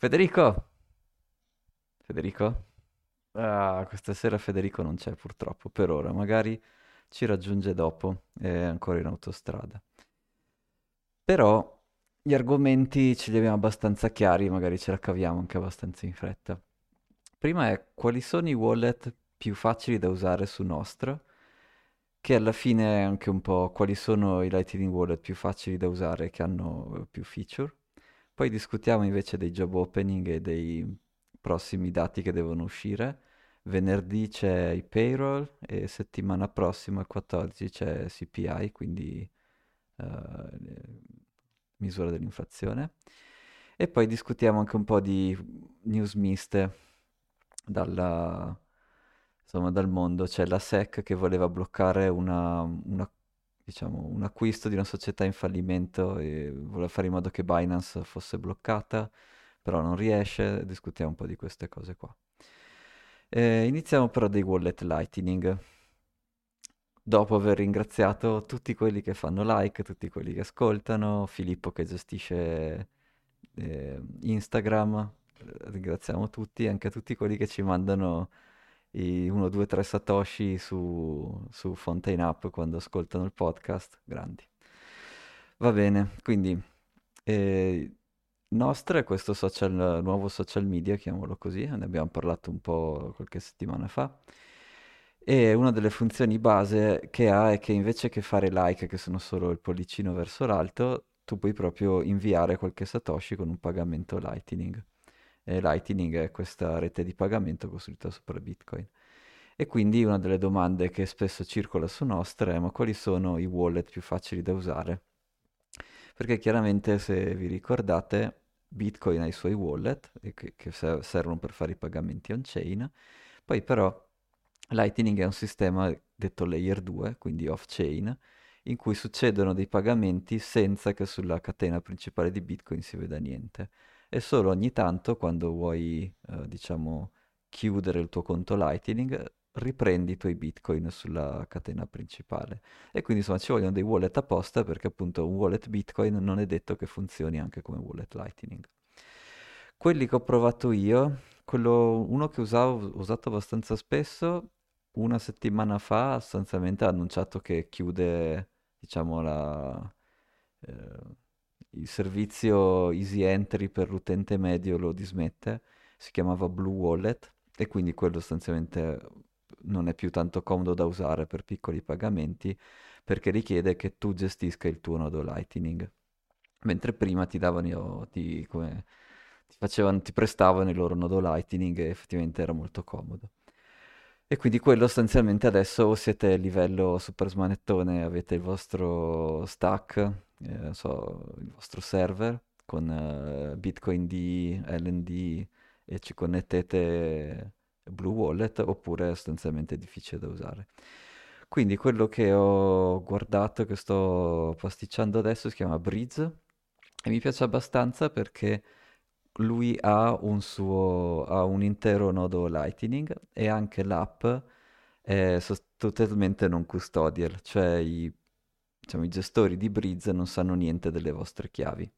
Federico? Federico? Ah, questa sera Federico non c'è purtroppo, per ora, magari ci raggiunge dopo, è ancora in autostrada. Però gli argomenti ce li abbiamo abbastanza chiari, magari ce la caviamo anche abbastanza in fretta. Prima è quali sono i wallet più facili da usare su Nostro, che alla fine è anche un po' quali sono i Lightning Wallet più facili da usare che hanno più feature. Poi discutiamo invece dei job opening e dei prossimi dati che devono uscire. Venerdì c'è i payroll e settimana prossima, il 14, c'è CPI, quindi eh, misura dell'inflazione. E poi discutiamo anche un po' di news miste dalla, insomma, dal mondo. C'è la SEC che voleva bloccare una, una, diciamo, un acquisto di una società in fallimento e voleva fare in modo che Binance fosse bloccata, però non riesce. Discutiamo un po' di queste cose qua. Eh, iniziamo però dei wallet Lightning. Dopo aver ringraziato tutti quelli che fanno like, tutti quelli che ascoltano, Filippo che gestisce eh, Instagram, ringraziamo tutti, anche tutti quelli che ci mandano i 1, 2, 3 satoshi su, su Fontaine App quando ascoltano il podcast, grandi. Va bene, quindi eh, Nostra è questo social, nuovo social media, chiamiamolo così, ne abbiamo parlato un po' qualche settimana fa. E una delle funzioni base che ha è che invece che fare like, che sono solo il pollicino verso l'alto, tu puoi proprio inviare qualche satoshi con un pagamento Lightning. E Lightning è questa rete di pagamento costruita sopra Bitcoin. E quindi una delle domande che spesso circola su Nostra è ma quali sono i wallet più facili da usare? Perché chiaramente se vi ricordate Bitcoin ha i suoi wallet che, che servono per fare i pagamenti on-chain, poi però Lightning è un sistema detto layer 2, quindi off-chain, in cui succedono dei pagamenti senza che sulla catena principale di Bitcoin si veda niente. E solo ogni tanto, quando vuoi, eh, diciamo, chiudere il tuo conto Lightning, riprendi i tuoi Bitcoin sulla catena principale. E quindi insomma ci vogliono dei wallet apposta perché appunto un wallet Bitcoin non è detto che funzioni anche come wallet Lightning. Quelli che ho provato io, quello, uno che usavo, ho usato abbastanza spesso, una settimana fa sostanzialmente ha annunciato che chiude, diciamo, la, eh, il servizio Easy Entry per l'utente medio lo dismette, si chiamava Blue Wallet e quindi quello sostanzialmente non è più tanto comodo da usare per piccoli pagamenti perché richiede che tu gestisca il tuo nodo Lightning. Mentre prima ti davano, ti, come, ti, facevano, ti prestavano il loro nodo Lightning e effettivamente era molto comodo. E quindi quello sostanzialmente adesso siete a livello super smanettone, avete il vostro stack, eh, so, il vostro server con uh, Bitcoin D, LND e ci connettete Blue Wallet oppure è sostanzialmente difficile da usare. Quindi quello che ho guardato, che sto pasticciando adesso, si chiama Breeze e mi piace abbastanza perché lui ha un suo, ha un intero nodo Lightning e anche l'app è totalmente non custodial, cioè i, diciamo, i gestori di Breeze non sanno niente delle vostre chiavi.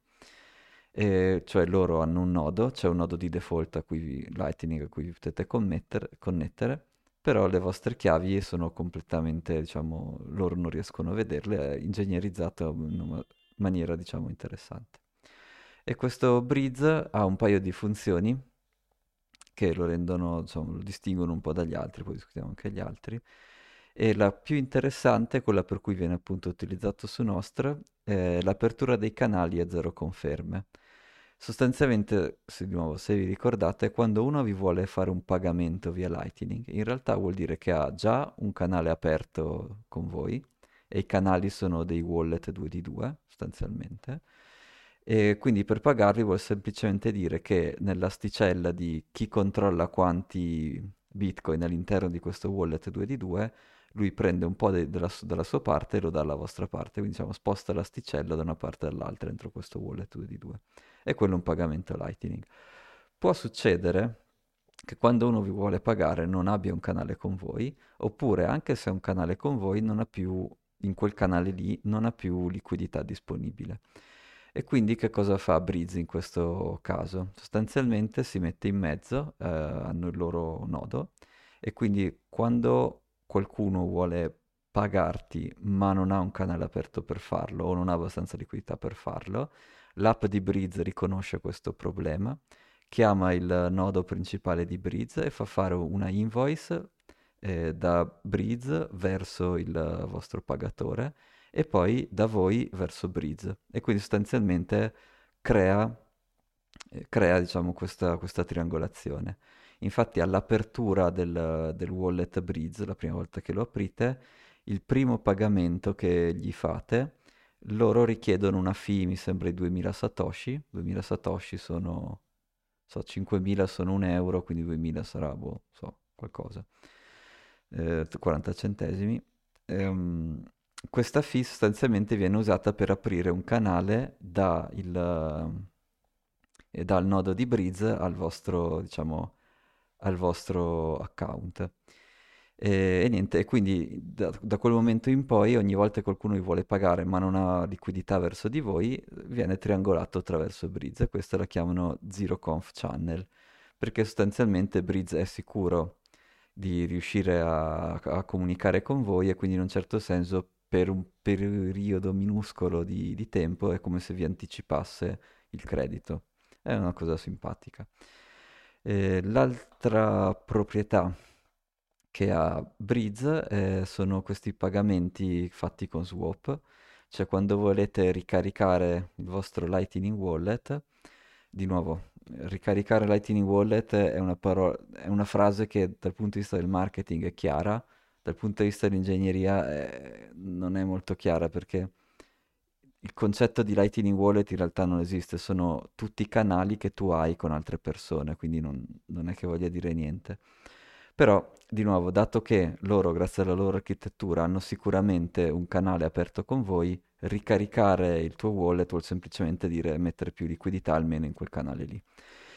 E cioè loro hanno un nodo, c'è un nodo di default a cui Lightning a cui potete connettere, però le vostre chiavi sono completamente, diciamo, loro non riescono a vederle, è ingegnerizzato in una maniera, diciamo, interessante. E questo Breeze ha un paio di funzioni che lo rendono, diciamo, lo distinguono un po' dagli altri, poi discutiamo anche gli altri. E la più interessante, quella per cui viene appunto utilizzato su Nostra, è l'apertura dei canali a zero conferme. Sostanzialmente, se, di nuovo, se vi ricordate, quando uno vi vuole fare un pagamento via Lightning, in realtà vuol dire che ha già un canale aperto con voi e i canali sono dei wallet 2 di 2, sostanzialmente. E quindi per pagarli vuol semplicemente dire che nell'asticella di chi controlla quanti bitcoin all'interno di questo wallet 2 di 2, lui prende un po' de- della, su- della, sua parte e lo dà alla vostra parte, quindi diciamo sposta l'asticella da una parte all'altra dentro questo wallet 2 di 2 e quello è un pagamento Lightning. Può succedere che quando uno vi vuole pagare non abbia un canale con voi, oppure anche se ha un canale con voi, non ha più, in quel canale lì, non ha più liquidità disponibile. E quindi che cosa fa Breeze in questo caso? Sostanzialmente si mette in mezzo, eh, hanno il loro nodo, e quindi quando qualcuno vuole pagarti ma non ha un canale aperto per farlo o non ha abbastanza liquidità per farlo, l'app di Breeze riconosce questo problema, chiama il nodo principale di Breeze e fa fare una invoice eh, da Breeze verso il vostro pagatore e poi da voi verso Breeze. E quindi sostanzialmente crea, eh, crea diciamo, questa, questa triangolazione. Infatti all'apertura del, del wallet Breeze, la prima volta che lo aprite, il primo pagamento che gli fate, loro richiedono una fee, mi sembra di 2000 satoshi, 2000 satoshi sono, so, 5000 sono un euro, quindi 2000 sarà, boh, so, qualcosa, eh, 40 centesimi. Ehm, questa fee sostanzialmente viene usata per aprire un canale da il, eh, dal nodo di Breeze al vostro, diciamo, al vostro account. E, e niente, quindi da, da, quel momento in poi, ogni volta che qualcuno vi vuole pagare ma non ha liquidità verso di voi, viene triangolato attraverso Breeze. Questa la chiamano Zero Conf Channel, perché sostanzialmente Breeze è sicuro di riuscire a, a comunicare con voi e quindi in un certo senso per un periodo minuscolo di, di tempo è come se vi anticipasse il credito. È una cosa simpatica. Eh, l'altra proprietà che ha Breeze eh, sono questi pagamenti fatti con swap, cioè quando volete ricaricare il vostro Lightning Wallet, di nuovo, ricaricare Lightning Wallet è una, parola, è una frase che dal punto di vista del marketing è chiara, dal punto di vista dell'ingegneria eh, non è molto chiara perché il concetto di Lightning Wallet in realtà non esiste, sono tutti canali che tu hai con altre persone, quindi non, non è che voglia dire niente. Però, di nuovo, dato che loro, grazie alla loro architettura, hanno sicuramente un canale aperto con voi, ricaricare il tuo wallet vuol semplicemente dire mettere più liquidità almeno in quel canale lì.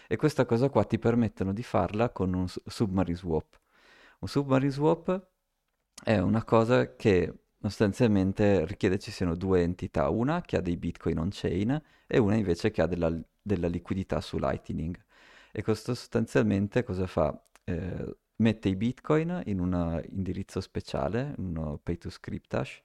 E questa cosa qua ti permettono di farla con un submarine swap. Un submarine swap è una cosa che sostanzialmente richiede ci siano due entità, una che ha dei bitcoin on-chain e una invece che ha della, della liquidità su Lightning. E questo sostanzialmente cosa fa? Eh, mette i bitcoin in un indirizzo speciale, uno pay to script hash.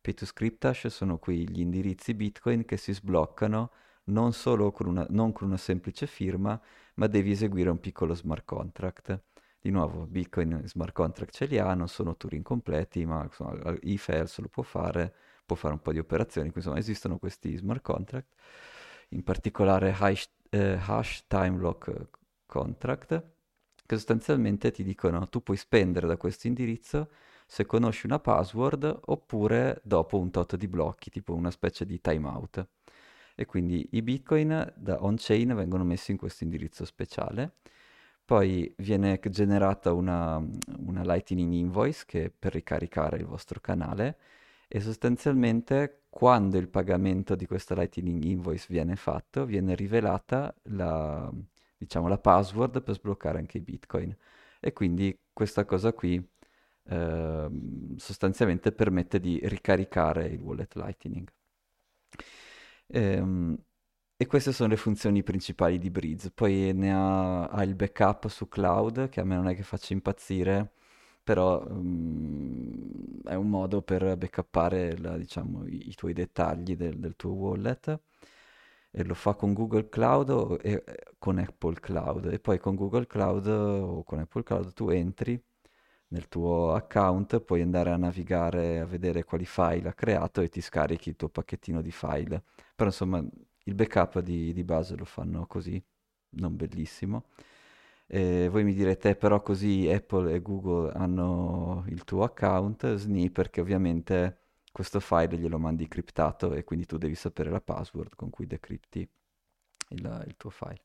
Pay to script sono qui gli indirizzi bitcoin che si sbloccano non solo con una, non con una semplice firma, ma devi eseguire un piccolo smart contract. Di nuovo, Bitcoin smart contract ce li ha, non sono Turing completi, ma insomma, if else lo può fare, può fare un po' di operazioni, quindi insomma esistono questi smart contract, in particolare hash, eh, hash time lock contract, che sostanzialmente ti dicono tu puoi spendere da questo indirizzo se conosci una password oppure dopo un tot di blocchi, tipo una specie di timeout. E quindi i bitcoin da on-chain vengono messi in questo indirizzo speciale poi viene generata una, una Lightning Invoice che per ricaricare il vostro canale e sostanzialmente quando il pagamento di questa Lightning Invoice viene fatto, viene rivelata la, diciamo, la password per sbloccare anche i Bitcoin. E quindi questa cosa qui eh, sostanzialmente permette di ricaricare il wallet Lightning. Ehm, e queste sono le funzioni principali di Breeze. Poi ne ha, ha il backup su cloud, che a me non è che faccia impazzire, però um, è un modo per backuppare la, diciamo, i, i, tuoi dettagli del, del, tuo wallet. E lo fa con Google Cloud o e, con Apple Cloud. E poi con Google Cloud o con Apple Cloud tu entri nel tuo account, puoi andare a navigare, a vedere quali file ha creato e ti scarichi il tuo pacchettino di file. Però insomma il backup di, di base lo fanno così, non bellissimo. E voi mi direte, però così Apple e Google hanno il tuo account, SNI, perché ovviamente questo file glielo mandi criptato e quindi tu devi sapere la password con cui decripti il, il tuo file.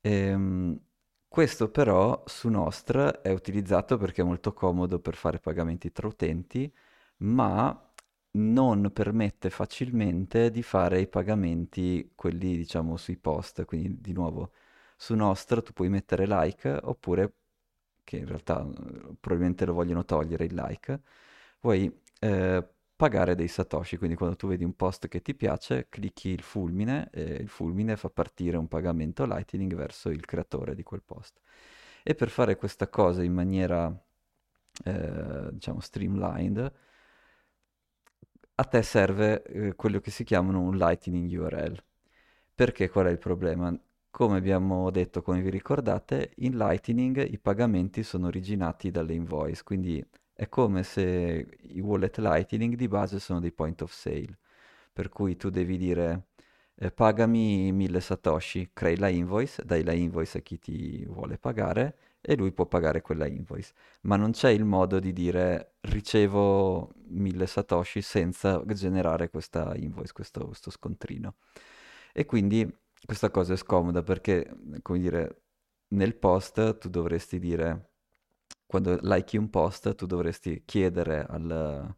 Ehm, questo però su Nostra è utilizzato perché è molto comodo per fare pagamenti tra utenti, ma non permette facilmente di fare i pagamenti, quelli diciamo sui post, quindi di nuovo su Nostro tu puoi mettere like oppure, che in realtà eh, probabilmente lo vogliono togliere il like, vuoi eh, pagare dei satoshi. Quindi quando tu vedi un post che ti piace, clicchi il fulmine e il fulmine fa partire un pagamento Lightning verso il creatore di quel post. E per fare questa cosa in maniera, eh, diciamo, streamlined, a te serve eh, quello che si chiamano un Lightning URL. Perché qual è il problema? Come abbiamo detto, come vi ricordate, in Lightning i pagamenti sono originati dalle invoice, quindi è come se i wallet Lightning di base sono dei point of sale, per cui tu devi dire eh, pagami 1000 satoshi, crei la invoice, dai la invoice a chi ti vuole pagare e lui può pagare quella invoice, ma non c'è il modo di dire ricevo 1000 satoshi senza generare questa invoice, questo, questo scontrino. E quindi questa cosa è scomoda perché, come dire, nel post tu dovresti dire, quando like un post, tu dovresti chiedere al,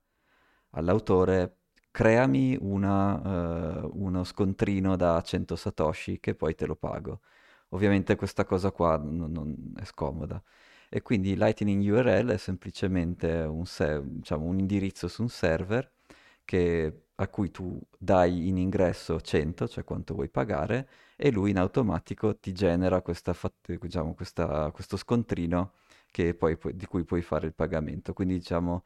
all'autore creami una, uh, uno scontrino da 100 satoshi che poi te lo pago. Ovviamente questa cosa qua non, non è scomoda. E quindi Lightning URL è semplicemente un, se- diciamo, un indirizzo su un server che, a cui tu dai in ingresso 100, cioè quanto vuoi pagare, e lui in automatico ti genera questa, diciamo, questa, questo scontrino poi, di cui puoi fare il pagamento. Quindi diciamo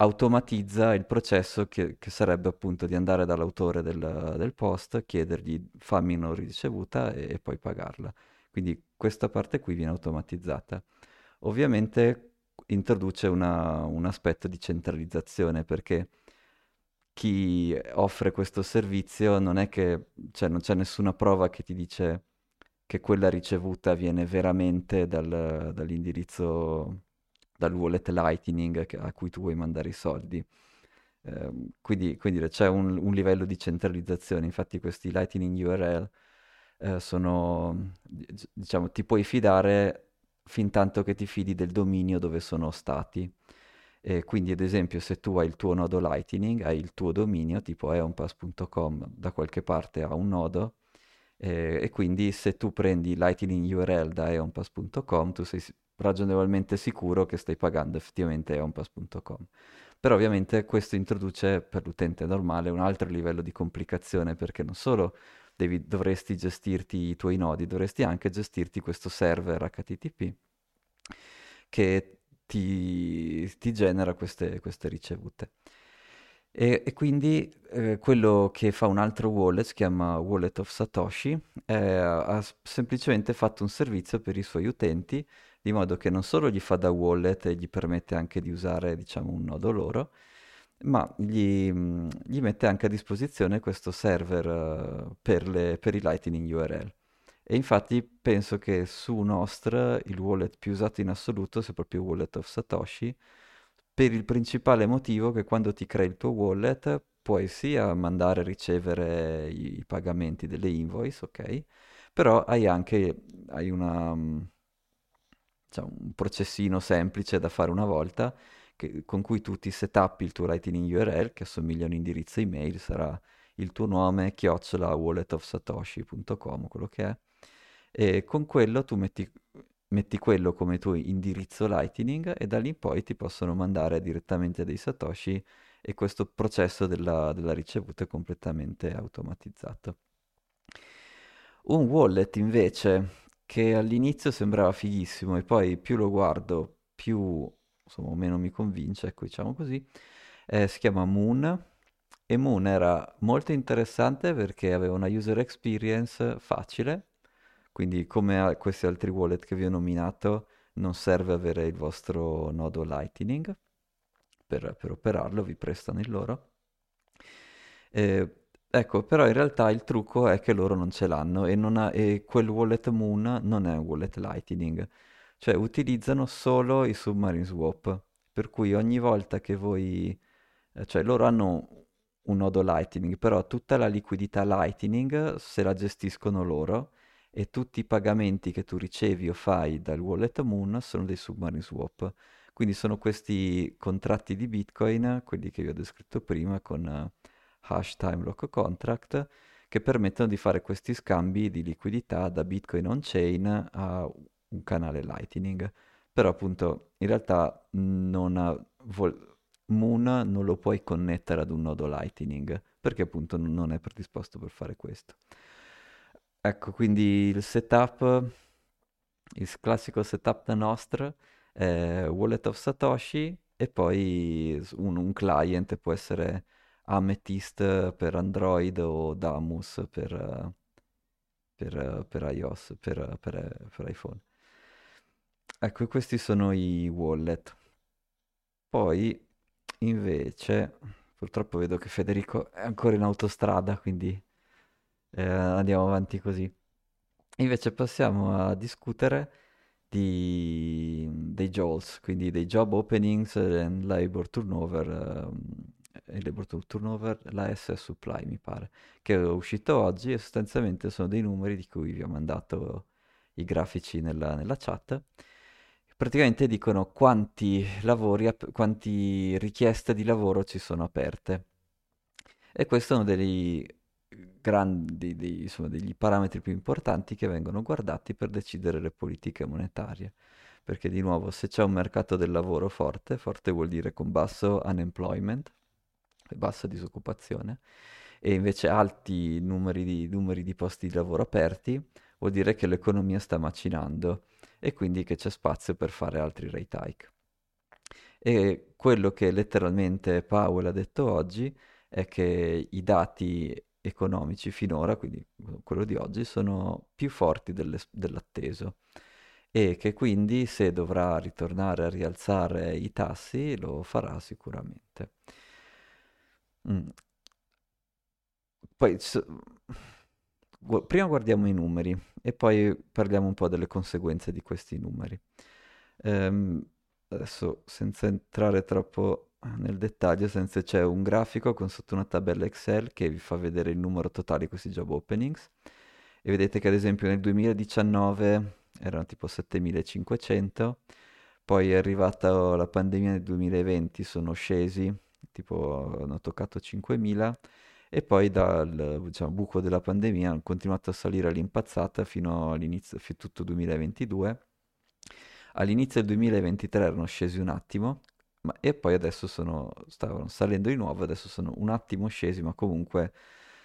automatizza il processo che, che sarebbe appunto di andare dall'autore del, del, post, chiedergli fammi una ricevuta e, e poi pagarla. Quindi questa parte qui viene automatizzata. Ovviamente introduce una, un aspetto di centralizzazione perché chi offre questo servizio non è che cioè, non c'è nessuna prova che ti dice che quella ricevuta viene veramente dal, dall'indirizzo, dal wallet Lightning a cui tu vuoi mandare i soldi. Eh, quindi, quindi, c'è un, un, livello di centralizzazione, infatti questi Lightning URL eh, sono, diciamo, ti puoi fidare fin tanto che ti fidi del dominio dove sono stati. E quindi ad esempio se tu hai il tuo nodo Lightning, hai il tuo dominio tipo eonpass.com da qualche parte ha un nodo eh, e quindi se tu prendi Lightning URL da eonpass.com tu sei ragionevolmente sicuro che stai pagando effettivamente eonpass.com. Però ovviamente questo introduce per l'utente normale un altro livello di complicazione perché non solo devi, dovresti gestirti i tuoi nodi, dovresti anche gestirti questo server HTTP che ti, ti genera queste, queste ricevute. E, e quindi eh, quello che fa un altro wallet, si chiama Wallet of Satoshi, eh, ha semplicemente fatto un servizio per i suoi utenti, di modo che non solo gli fa da wallet e gli permette anche di usare, diciamo, un nodo loro, ma gli, gli mette anche a disposizione questo server uh, per, le, per i Lightning URL. E infatti penso che su Nostr il wallet più usato in assoluto sia proprio Wallet of Satoshi, per il principale motivo che quando ti crei il tuo wallet puoi sia mandare e ricevere i, i pagamenti delle invoice, ok? Però hai anche hai una, cioè un processino semplice da fare una volta che, con cui tu ti setup il tuo Lightning URL che assomiglia a un indirizzo email, sarà il tuo nome, chiocciola walletofsatoshi.com, quello che è e con quello tu metti, metti quello come tuo indirizzo Lightning e da lì in poi ti possono mandare direttamente dei Satoshi e questo processo della, della ricevuta è completamente automatizzato. Un wallet invece che all'inizio sembrava fighissimo e poi più lo guardo più insomma meno mi convince, ecco diciamo così, eh, si chiama Moon e Moon era molto interessante perché aveva una user experience facile quindi come questi altri wallet che vi ho nominato, non serve avere il vostro nodo Lightning per, per operarlo, vi prestano il loro. Eh, ecco, però in realtà il trucco è che loro non ce l'hanno e, ha, e quel wallet Moon non è un wallet Lightning, cioè utilizzano solo i submarine swap, per cui ogni volta che voi, eh, cioè loro hanno un nodo Lightning, però tutta la liquidità Lightning se la gestiscono loro e tutti i pagamenti che tu ricevi o fai dal wallet Moon sono dei submarine swap. Quindi sono questi contratti di Bitcoin, quelli che vi ho descritto prima con uh, hash time lock contract, che permettono di fare questi scambi di liquidità da Bitcoin on-chain a un canale Lightning. Però appunto in realtà non, vol- Moon non lo puoi connettere ad un nodo Lightning, perché appunto non è predisposto per fare questo. Ecco, quindi il setup, il classico setup da nostro è Wallet of Satoshi e poi un, un client può essere Amethyst per Android o Damus per, per, per iOS, per, per, iPhone. Ecco, questi sono i wallet. Poi, invece, purtroppo vedo che Federico è ancora in autostrada, quindi eh, andiamo avanti così. Invece passiamo a discutere di, dei JOLS, quindi dei Job Openings and Labor Turnover, eh, Labor Turnover, la S Supply mi pare, che è uscito oggi e sostanzialmente sono dei numeri di cui vi ho mandato i grafici nella, nella chat. Praticamente dicono quanti lavori, quanti richieste di lavoro ci sono aperte. E questi sono dei grandi, dei, insomma, degli parametri più importanti che vengono guardati per decidere le politiche monetarie. Perché di nuovo, se c'è un mercato del lavoro forte, forte vuol dire con basso unemployment, bassa disoccupazione, e invece alti numeri di, numeri di posti di lavoro aperti, vuol dire che l'economia sta macinando e quindi che c'è spazio per fare altri rate hike. E quello che letteralmente Powell ha detto oggi è che i dati economici finora, quindi quello di oggi, sono più forti dell'atteso e che quindi se dovrà ritornare a rialzare i tassi lo farà sicuramente. Mm. Poi prima guardiamo i numeri e poi parliamo un po' delle conseguenze di questi numeri. Ehm, adesso senza entrare troppo nel dettaglio, senza c'è un grafico con sotto una tabella Excel che vi fa vedere il numero totale di questi job openings e vedete che ad esempio nel 2019 erano tipo 7500, poi è arrivata la pandemia nel 2020, sono scesi, tipo hanno toccato 5000 e poi dal diciamo, buco della pandemia hanno continuato a salire all'impazzata fino all'inizio, fino tutto 2022. All'inizio del 2023 erano scesi un attimo, ma, e poi adesso sono, stavano salendo di nuovo, adesso sono un attimo scesi, ma comunque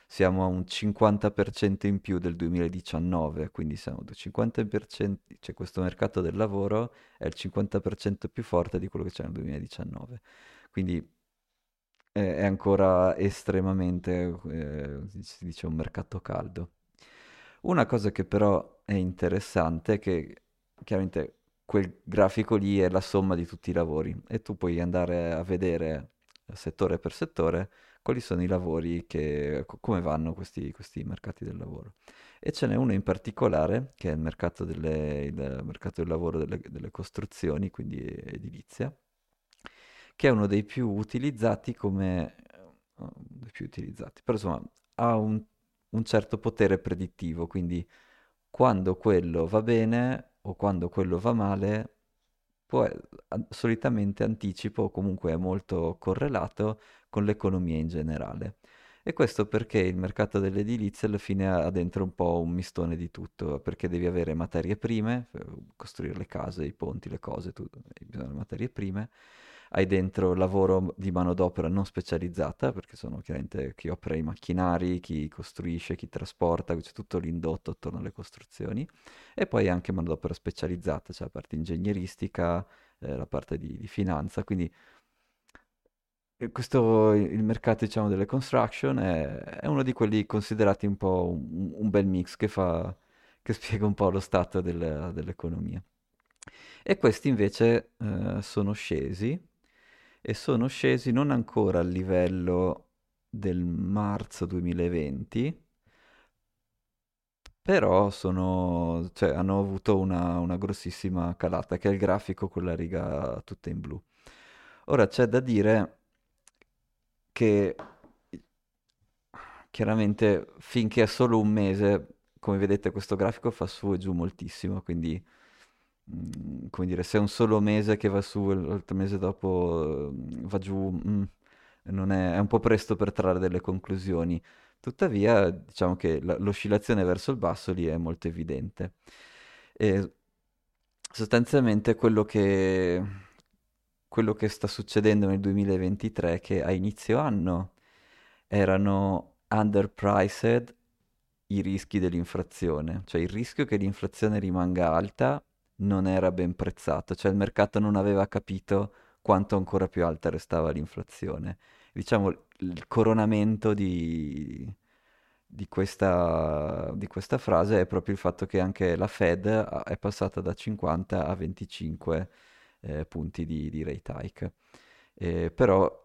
siamo a un 50% in più del 2019, quindi siamo 50%, cioè questo mercato del lavoro è il 50% più forte di quello che c'è nel 2019. Quindi è ancora estremamente, eh, si dice, un mercato caldo. Una cosa che però è interessante è che chiaramente quel grafico lì è la somma di tutti i lavori e tu puoi andare a vedere settore per settore quali sono i lavori che, come vanno questi, questi mercati del lavoro. E ce n'è uno in particolare che è il mercato, delle, il mercato del lavoro delle, delle costruzioni, quindi edilizia, che è uno dei più utilizzati come... Uh, più utilizzati, però insomma ha un, un certo potere predittivo, quindi quando quello va bene o quando quello va male, può, solitamente anticipa o comunque è molto correlato con l'economia in generale. E questo perché il mercato dell'edilizia alla fine ha dentro un po' un mistone di tutto, perché devi avere materie prime, costruire le case, i ponti, le cose, tu, di materie prime, hai dentro lavoro di manodopera non specializzata, perché sono chiaramente chi opera i macchinari, chi costruisce, chi trasporta, c'è tutto l'indotto attorno alle costruzioni, e poi anche manodopera specializzata, cioè la parte ingegneristica, eh, la parte di, di finanza, quindi eh, questo, il mercato diciamo, delle construction è, è, uno di quelli considerati un po' un, un bel mix che, fa, che spiega un po' lo stato del, dell'economia. E questi invece eh, sono scesi e sono scesi non ancora al livello del marzo 2020, però sono, cioè, hanno avuto una, una grossissima calata, che è il grafico con la riga tutta in blu. Ora c'è da dire che chiaramente finché è solo un mese, come vedete questo grafico fa su e giù moltissimo, quindi Mm, come dire, se è un solo mese che va su e l'altro mese dopo mm, va giù, mm, non è, è un po' presto per trarre delle conclusioni. Tuttavia, diciamo che la- l'oscillazione verso il basso lì è molto evidente. E sostanzialmente quello che, quello che sta succedendo nel 2023 è che a inizio anno erano underpriced i rischi dell'inflazione, cioè il rischio che l'inflazione rimanga alta non era ben prezzato, cioè il mercato non aveva capito quanto ancora più alta restava l'inflazione. Diciamo il coronamento di, di, questa, di questa frase è proprio il fatto che anche la Fed è passata da 50 a 25 eh, punti di, di rate hike. Eh, però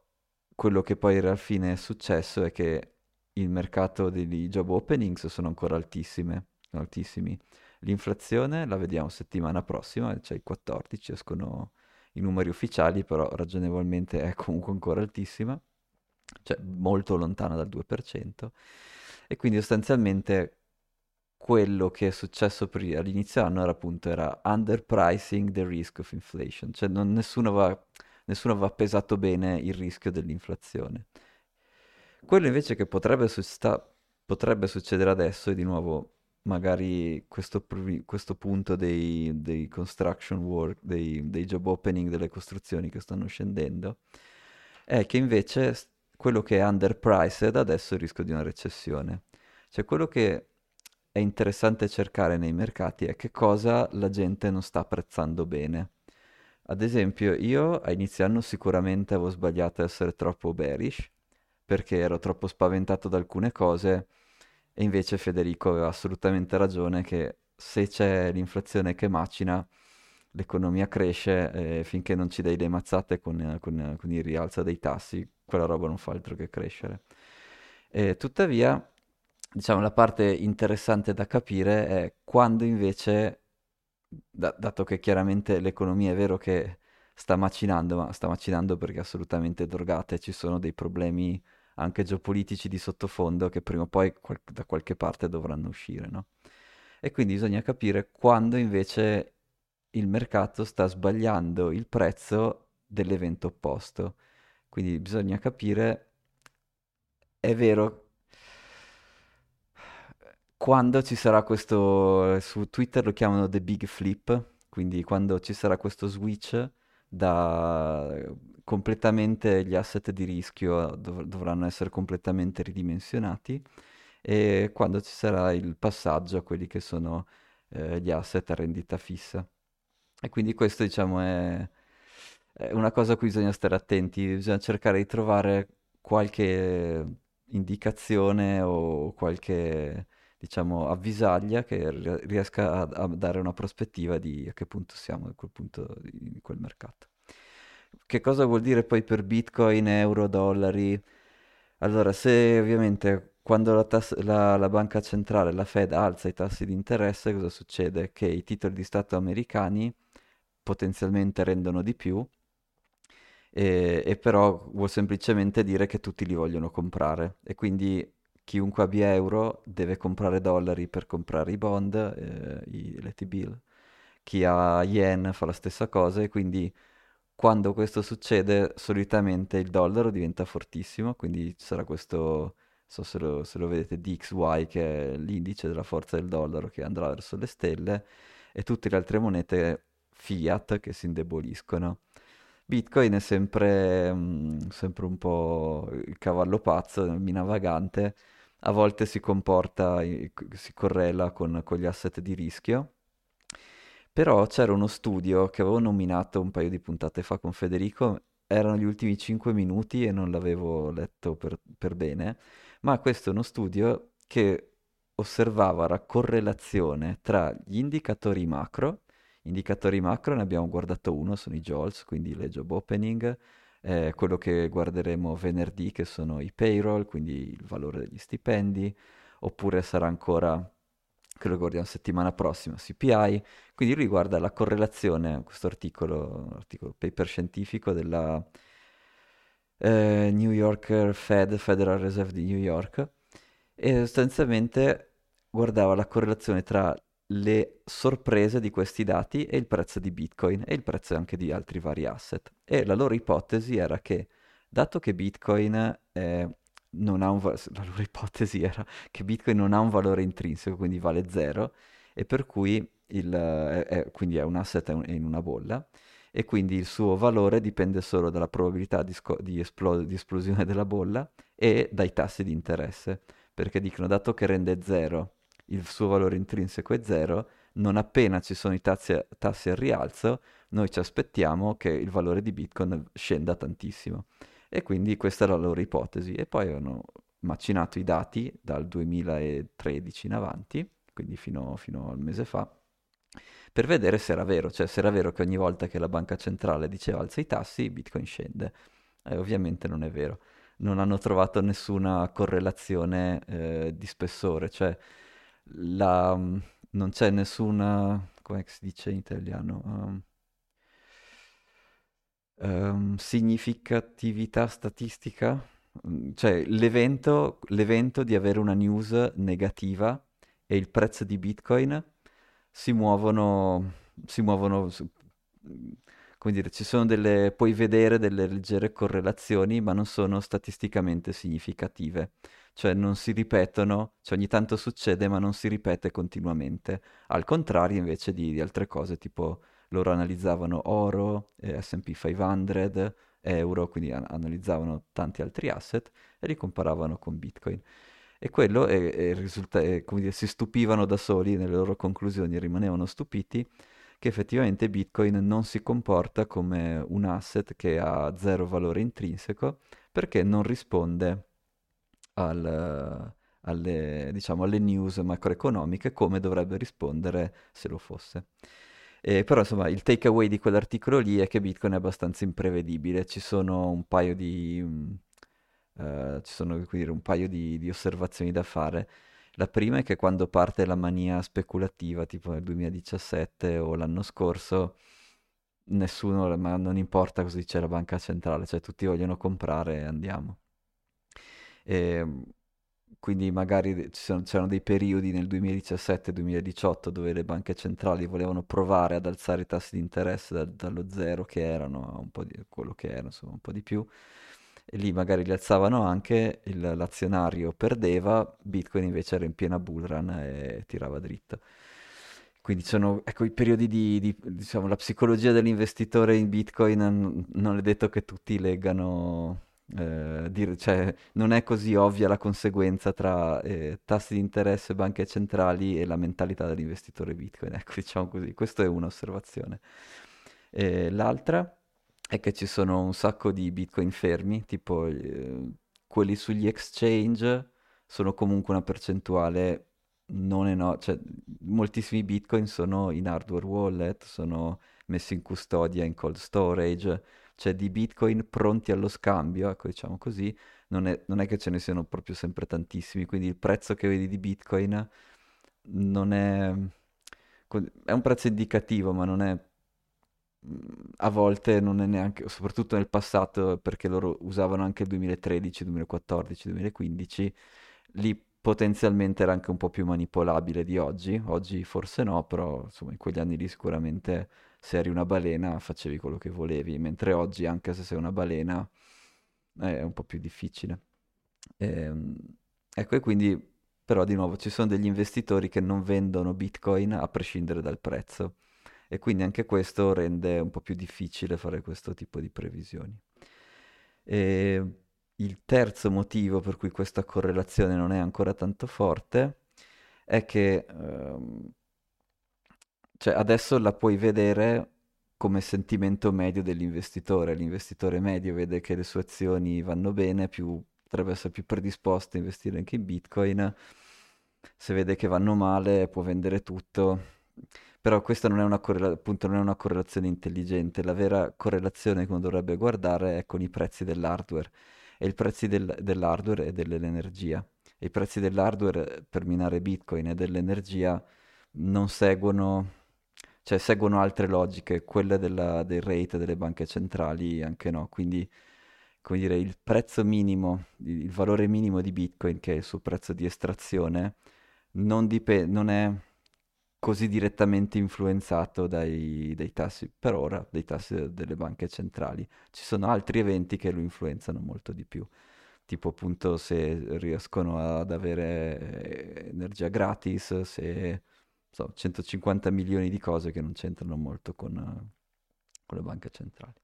quello che poi alla fine è successo è che il mercato degli job openings sono ancora altissime, altissimi. L'inflazione la vediamo settimana prossima, cioè i 14 escono i numeri ufficiali, però ragionevolmente è comunque ancora altissima, cioè molto lontana dal 2%. E quindi sostanzialmente quello che è successo pri- all'inizio anno era appunto era underpricing the risk of inflation, cioè non, nessuno, aveva, nessuno aveva pesato bene il rischio dell'inflazione. Quello invece che potrebbe, su- potrebbe succedere adesso, e di nuovo magari questo, questo punto dei, dei construction work, dei, dei, job opening, delle costruzioni che stanno scendendo, è che invece quello che è underpriced adesso è il rischio di una recessione. Cioè quello che è interessante cercare nei mercati è che cosa la gente non sta apprezzando bene. Ad esempio, io a inizio anno sicuramente avevo sbagliato a essere troppo bearish, perché ero troppo spaventato da alcune cose, e invece Federico aveva assolutamente ragione che se c'è l'inflazione che macina, l'economia cresce, e finché non ci dai le mazzate con, con, con il rialzo dei tassi, quella roba non fa altro che crescere. E tuttavia, diciamo, la parte interessante da capire è quando invece, da- dato che chiaramente l'economia è vero che sta macinando, ma sta macinando perché è assolutamente drogata e ci sono dei problemi anche geopolitici di sottofondo che prima o poi qual- da qualche parte dovranno uscire, no? E quindi bisogna capire quando invece il mercato sta sbagliando il prezzo dell'evento opposto. Quindi bisogna capire, è vero quando ci sarà questo, su Twitter lo chiamano The Big Flip, quindi quando ci sarà questo switch da completamente gli asset di rischio dov- dovranno essere completamente ridimensionati e quando ci sarà il passaggio a quelli che sono eh, gli asset a rendita fissa. E quindi questo diciamo è, è una cosa a cui bisogna stare attenti, bisogna cercare di trovare qualche indicazione o qualche diciamo, avvisaglia che riesca a, a, dare una prospettiva di a che punto siamo a quel punto di, quel mercato. Che cosa vuol dire poi per Bitcoin, euro, dollari? Allora, se ovviamente quando la, tass- la, la banca centrale, la Fed, alza i tassi di interesse, cosa succede? Che i titoli di Stato americani potenzialmente rendono di più, e, e però vuol semplicemente dire che tutti li vogliono comprare e quindi chiunque abbia euro deve comprare dollari per comprare i bond, eh, i, le T-bill. Chi ha yen fa la stessa cosa e quindi quando questo succede solitamente il dollaro diventa fortissimo, quindi ci sarà questo, so se lo, se lo vedete, DXY che è l'indice della forza del dollaro che andrà verso le stelle e tutte le altre monete fiat che si indeboliscono. Bitcoin è sempre, mm, sempre un po' il cavallo pazzo, il mina vagante, a volte si comporta, si correla con, con gli asset di rischio. Però c'era uno studio che avevo nominato un paio di puntate fa con Federico, erano gli ultimi 5 minuti e non l'avevo letto per, per bene, ma questo è uno studio che osservava la correlazione tra gli indicatori macro, indicatori macro ne abbiamo guardato uno, sono i JOLS, quindi le job opening, eh, quello che guarderemo venerdì che sono i payroll, quindi il valore degli stipendi, oppure sarà ancora che guardiamo settimana prossima, CPI, quindi riguarda la correlazione, questo articolo, articolo paper scientifico della eh, New Yorker Fed, Federal Reserve di New York, e sostanzialmente guardava la correlazione tra le sorprese di questi dati e il prezzo di Bitcoin e il prezzo anche di altri vari asset. E la loro ipotesi era che, dato che Bitcoin eh, non ha un va- la loro ipotesi era che Bitcoin non ha un valore intrinseco, quindi vale zero, e per cui il, eh, è, quindi è un asset in una bolla, e quindi il suo valore dipende solo dalla probabilità di, sco- di, esplo- di esplosione della bolla e dai tassi di interesse, perché dicono dato che rende zero, il suo valore intrinseco è zero, non appena ci sono i tassi, tassi al rialzo, noi ci aspettiamo che il valore di Bitcoin scenda tantissimo. E quindi questa è la loro ipotesi. E poi hanno macinato i dati dal 2013 in avanti, quindi fino, fino al mese fa, per vedere se era vero, cioè se era vero che ogni volta che la banca centrale diceva alza i tassi, Bitcoin scende. E ovviamente non è vero. Non hanno trovato nessuna correlazione eh, di spessore, cioè la, non c'è nessuna, come si dice in italiano, um, um, significatività statistica, mm, cioè l'evento, l'evento di avere una news negativa e il prezzo di Bitcoin si muovono, si muovono, come dire, ci sono delle, puoi vedere delle leggere correlazioni, ma non sono statisticamente significative. Cioè non si ripetono, cioè ogni tanto succede, ma non si ripete continuamente. Al contrario invece di, di altre cose, tipo loro analizzavano oro, eh, SP 500, euro, quindi an- analizzavano tanti altri asset e li comparavano con Bitcoin. E quello è, è risulta- è, dire, si stupivano da soli nelle loro conclusioni, rimanevano stupiti che effettivamente Bitcoin non si comporta come un asset che ha zero valore intrinseco perché non risponde al, alle, diciamo, alle news macroeconomiche come dovrebbe rispondere se lo fosse. Eh, però insomma il takeaway di quell'articolo lì è che Bitcoin è abbastanza imprevedibile, ci sono un paio di, uh, ci sono, dire, un paio di, di, osservazioni da fare. La prima è che quando parte la mania speculativa, tipo nel 2017 o l'anno scorso, nessuno, ma non importa cosa dice la banca centrale, cioè tutti vogliono comprare e andiamo. E, ehm, quindi magari c'erano dei periodi nel 2017-2018 dove le banche centrali volevano provare ad alzare i tassi di interesse da, dallo zero che erano a un po' di quello che era, insomma, un po' di più. E lì magari li alzavano anche, il, l'azionario perdeva, Bitcoin invece era in piena bull run e tirava dritto. Quindi sono, ecco, i periodi di, di diciamo, la psicologia dell'investitore in Bitcoin non è detto che tutti leggano eh, dire, cioè, non è così ovvia la conseguenza tra eh, tassi di interesse, banche centrali e la mentalità dell'investitore Bitcoin. Ecco, diciamo così, questa è un'osservazione. E l'altra è che ci sono un sacco di Bitcoin fermi, tipo eh, quelli sugli exchange sono comunque una percentuale non enorme, cioè moltissimi Bitcoin sono in hardware wallet, sono messi in custodia in cold storage, cioè di bitcoin pronti allo scambio, ecco diciamo così, non è, non è che ce ne siano proprio sempre tantissimi, quindi il prezzo che vedi di bitcoin non è... è un prezzo indicativo, ma non è... a volte non è neanche, soprattutto nel passato, perché loro usavano anche il 2013, 2014, 2015, lì potenzialmente era anche un po' più manipolabile di oggi, oggi forse no, però insomma in quegli anni lì sicuramente se eri una balena facevi quello che volevi, mentre oggi anche se sei una balena è un po' più difficile. E, ehm, ecco, e quindi però di nuovo ci sono degli investitori che non vendono Bitcoin a prescindere dal prezzo e quindi anche questo rende un po' più difficile fare questo tipo di previsioni. E il terzo motivo per cui questa correlazione non è ancora tanto forte è che ehm, cioè, adesso la puoi vedere come sentimento medio dell'investitore. L'investitore medio vede che le sue azioni vanno bene, più, potrebbe essere più predisposto a investire anche in Bitcoin. Se vede che vanno male, può vendere tutto. Però questa non è una, correla- appunto, non è una correlazione intelligente. La vera correlazione che uno dovrebbe guardare è con i prezzi dell'hardware. E i prezzi del- dell'hardware e dell'energia. I prezzi dell'hardware per minare Bitcoin e dell'energia non seguono cioè seguono altre logiche, quelle della, del rate delle banche centrali anche no, quindi come dire il prezzo minimo, il valore minimo di Bitcoin che è il suo prezzo di estrazione non, dip- non è così direttamente influenzato dai, dai, tassi, per ora, dai tassi delle banche centrali. Ci sono altri eventi che lo influenzano molto di più, tipo appunto se riescono ad avere eh, energia gratis, se so, 150 milioni di cose che non c'entrano molto con, con le banche centrali.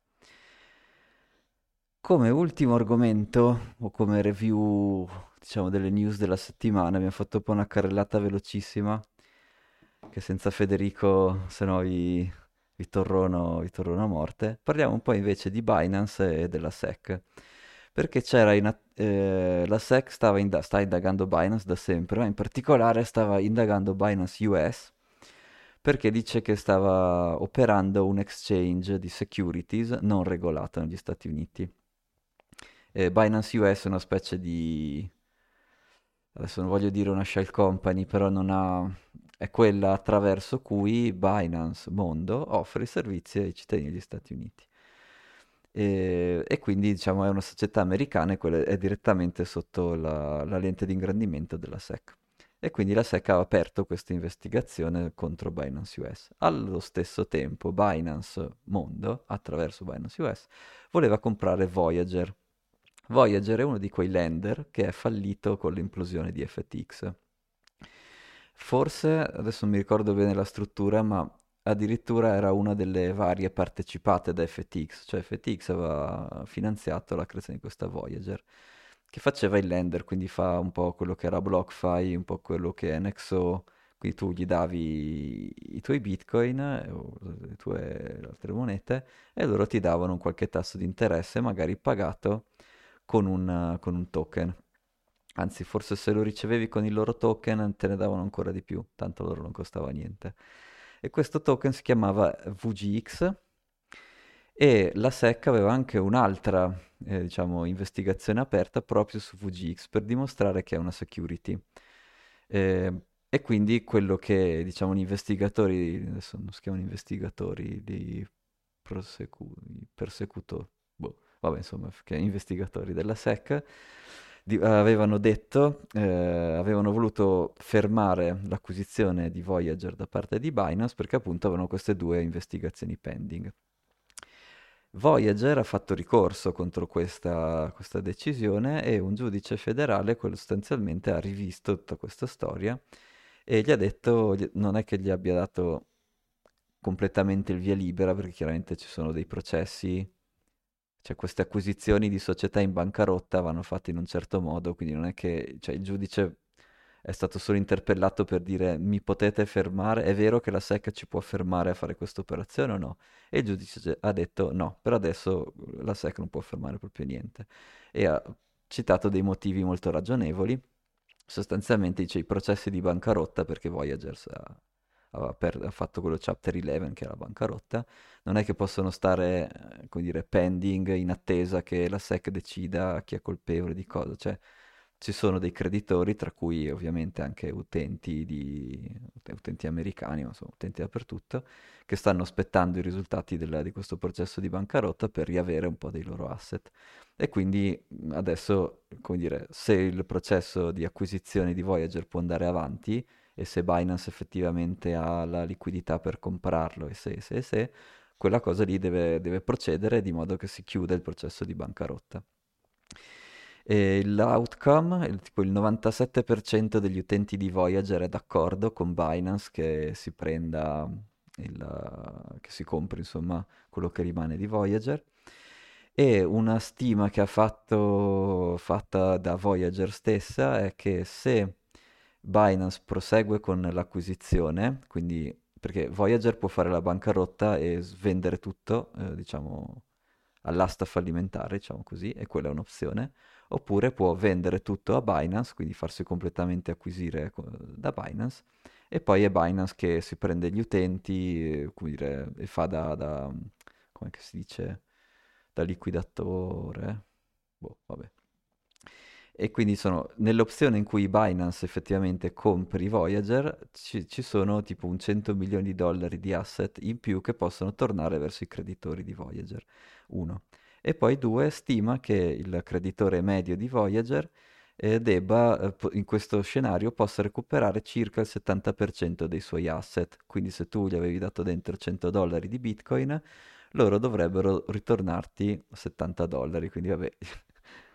Come ultimo argomento, o come review, diciamo, delle news della settimana, abbiamo fatto un po' una carrellata velocissima, che senza Federico, se no vi, vi, torrono, vi torrono a morte. Parliamo un po' invece di Binance e della SEC, perché c'era in, eh, la SEC stava inda- sta indagando Binance da sempre, ma in particolare stava indagando Binance US, perché dice che stava operando un exchange di securities non regolato negli Stati Uniti. Eh, Binance US è una specie di... adesso non voglio dire una shell company, però non ha... è quella attraverso cui Binance Mondo offre i servizi ai cittadini degli Stati Uniti. E, e quindi diciamo è una società americana e quella è direttamente sotto la, la lente di ingrandimento della SEC. E quindi la SEC ha aperto questa investigazione contro Binance US. Allo stesso tempo Binance Mondo, attraverso Binance US, voleva comprare Voyager, Voyager è uno di quei lender che è fallito con l'implosione di FTX. Forse, adesso non mi ricordo bene la struttura, ma addirittura era una delle varie partecipate da FTX, cioè FTX aveva finanziato la creazione di questa Voyager, che faceva il lender, quindi fa un po' quello che era BlockFi, un po' quello che è Nexo, quindi tu gli davi i tuoi bitcoin o le tue altre monete e loro ti davano un qualche tasso di interesse, magari pagato con un, con un token. Anzi, forse se lo ricevevi con il loro token te ne davano ancora di più, tanto loro non costava niente. E questo token si chiamava VGX e la SEC aveva anche un'altra, eh, diciamo, investigazione aperta proprio su VGX per dimostrare che è una security. Eh, e quindi quello che, diciamo, gli investigatori, adesso non si chiamano investigatori, di prosecu- persecutori, boh, vabbè insomma, che investigatori della SEC di, avevano detto, eh, avevano voluto fermare l'acquisizione di Voyager da parte di Binance perché appunto avevano queste due investigazioni pending. Voyager ha fatto ricorso contro questa, questa decisione e un giudice federale sostanzialmente ha rivisto tutta questa storia e gli ha detto, non è che gli abbia dato completamente il via libera perché chiaramente ci sono dei processi cioè queste acquisizioni di società in bancarotta vanno fatte in un certo modo, quindi non è che cioè, il giudice è stato solo interpellato per dire mi potete fermare, è vero che la SEC ci può fermare a fare questa operazione o no? E il giudice ha detto no, per adesso la SEC non può fermare proprio niente. E ha citato dei motivi molto ragionevoli, sostanzialmente dice i processi di bancarotta perché Voyager ha aveva per, ha fatto quello Chapter 11 che era la bancarotta, non è che possono stare, eh, come dire, pending in attesa che la SEC decida chi è colpevole di cosa, cioè ci sono dei creditori, tra cui ovviamente anche utenti, di, utenti americani, ma insomma utenti dappertutto, che stanno aspettando i risultati del, di questo processo di bancarotta per riavere un po' dei loro asset. E quindi adesso, come dire, se il processo di acquisizione di Voyager può andare avanti, e se Binance effettivamente ha la liquidità per comprarlo e se, se, se, quella cosa lì deve, deve procedere di modo che si chiuda il processo di bancarotta. E l'outcome, il, tipo il 97% degli utenti di Voyager è d'accordo con Binance che si prenda, il, che si compri insomma quello che rimane di Voyager. E una stima che ha fatto, fatta da Voyager stessa è che se Binance prosegue con l'acquisizione, quindi perché Voyager può fare la bancarotta e svendere tutto, eh, diciamo, all'asta fallimentare, diciamo così, e quella è un'opzione, oppure può vendere tutto a Binance, quindi farsi completamente acquisire da Binance, e poi è Binance che si prende gli utenti, come dire, e fa da, da come si dice, da liquidatore. Boh, vabbè. E quindi sono nell'opzione in cui Binance effettivamente compri Voyager, ci, ci, sono tipo un 100 milioni di dollari di asset in più che possono tornare verso i creditori di Voyager. Uno. E poi due, stima che il creditore medio di Voyager eh, debba, eh, in questo scenario, possa recuperare circa il 70% dei suoi asset. Quindi se tu gli avevi dato dentro 100 dollari di Bitcoin, loro dovrebbero ritornarti 70 dollari. Quindi vabbè,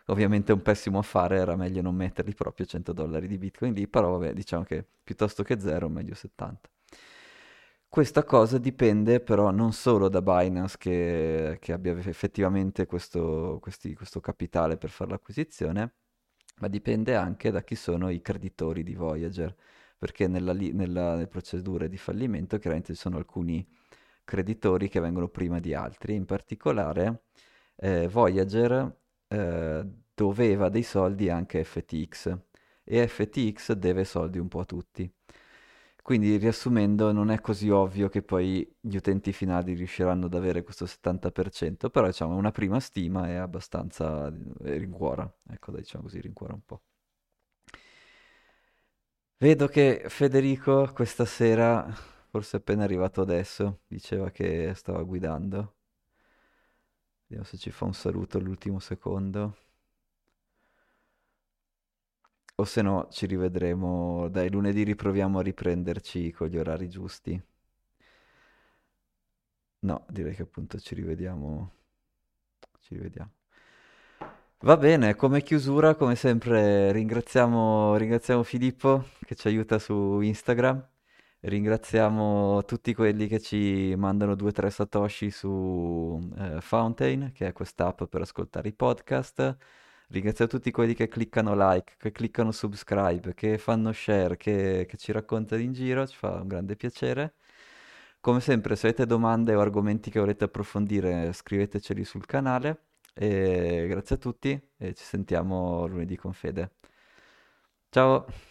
Ovviamente un pessimo affare, era meglio non metterli proprio 100 dollari di Bitcoin lì, però vabbè, diciamo che piuttosto che zero, meglio 70. Questa cosa dipende però non solo da Binance che, che abbia effettivamente questo, questi- questo capitale per fare l'acquisizione, ma dipende anche da chi sono i creditori di Voyager, perché nella, nella- nelle procedure di fallimento chiaramente ci sono alcuni creditori che vengono prima di altri, in particolare eh, Voyager eh, doveva dei soldi anche FTX e FTX deve soldi un po' a tutti. Quindi riassumendo non è così ovvio che poi gli utenti finali riusciranno ad avere questo 70%, però diciamo una prima stima è abbastanza eh, rincuora, ecco diciamo così rincuora un po'. Vedo che Federico questa sera, forse appena arrivato adesso, diceva che stava guidando. Vediamo se ci fa un saluto all'ultimo secondo. O se no ci rivedremo, dai, lunedì riproviamo a riprenderci con gli orari giusti. No, direi che appunto ci rivediamo. Ci rivediamo. Va bene, come chiusura, come sempre, ringraziamo, ringraziamo Filippo che ci aiuta su Instagram. Ringraziamo tutti quelli che ci mandano 2-3 satoshi su eh, Fountain, che è quest'app per ascoltare i podcast. Ringraziamo tutti quelli che cliccano like, che cliccano subscribe, che fanno share, che, che ci raccontano in giro, ci fa un grande piacere. Come sempre, se avete domande o argomenti che volete approfondire, scriveteceli sul canale. E grazie a tutti e ci sentiamo lunedì con Fede. Ciao!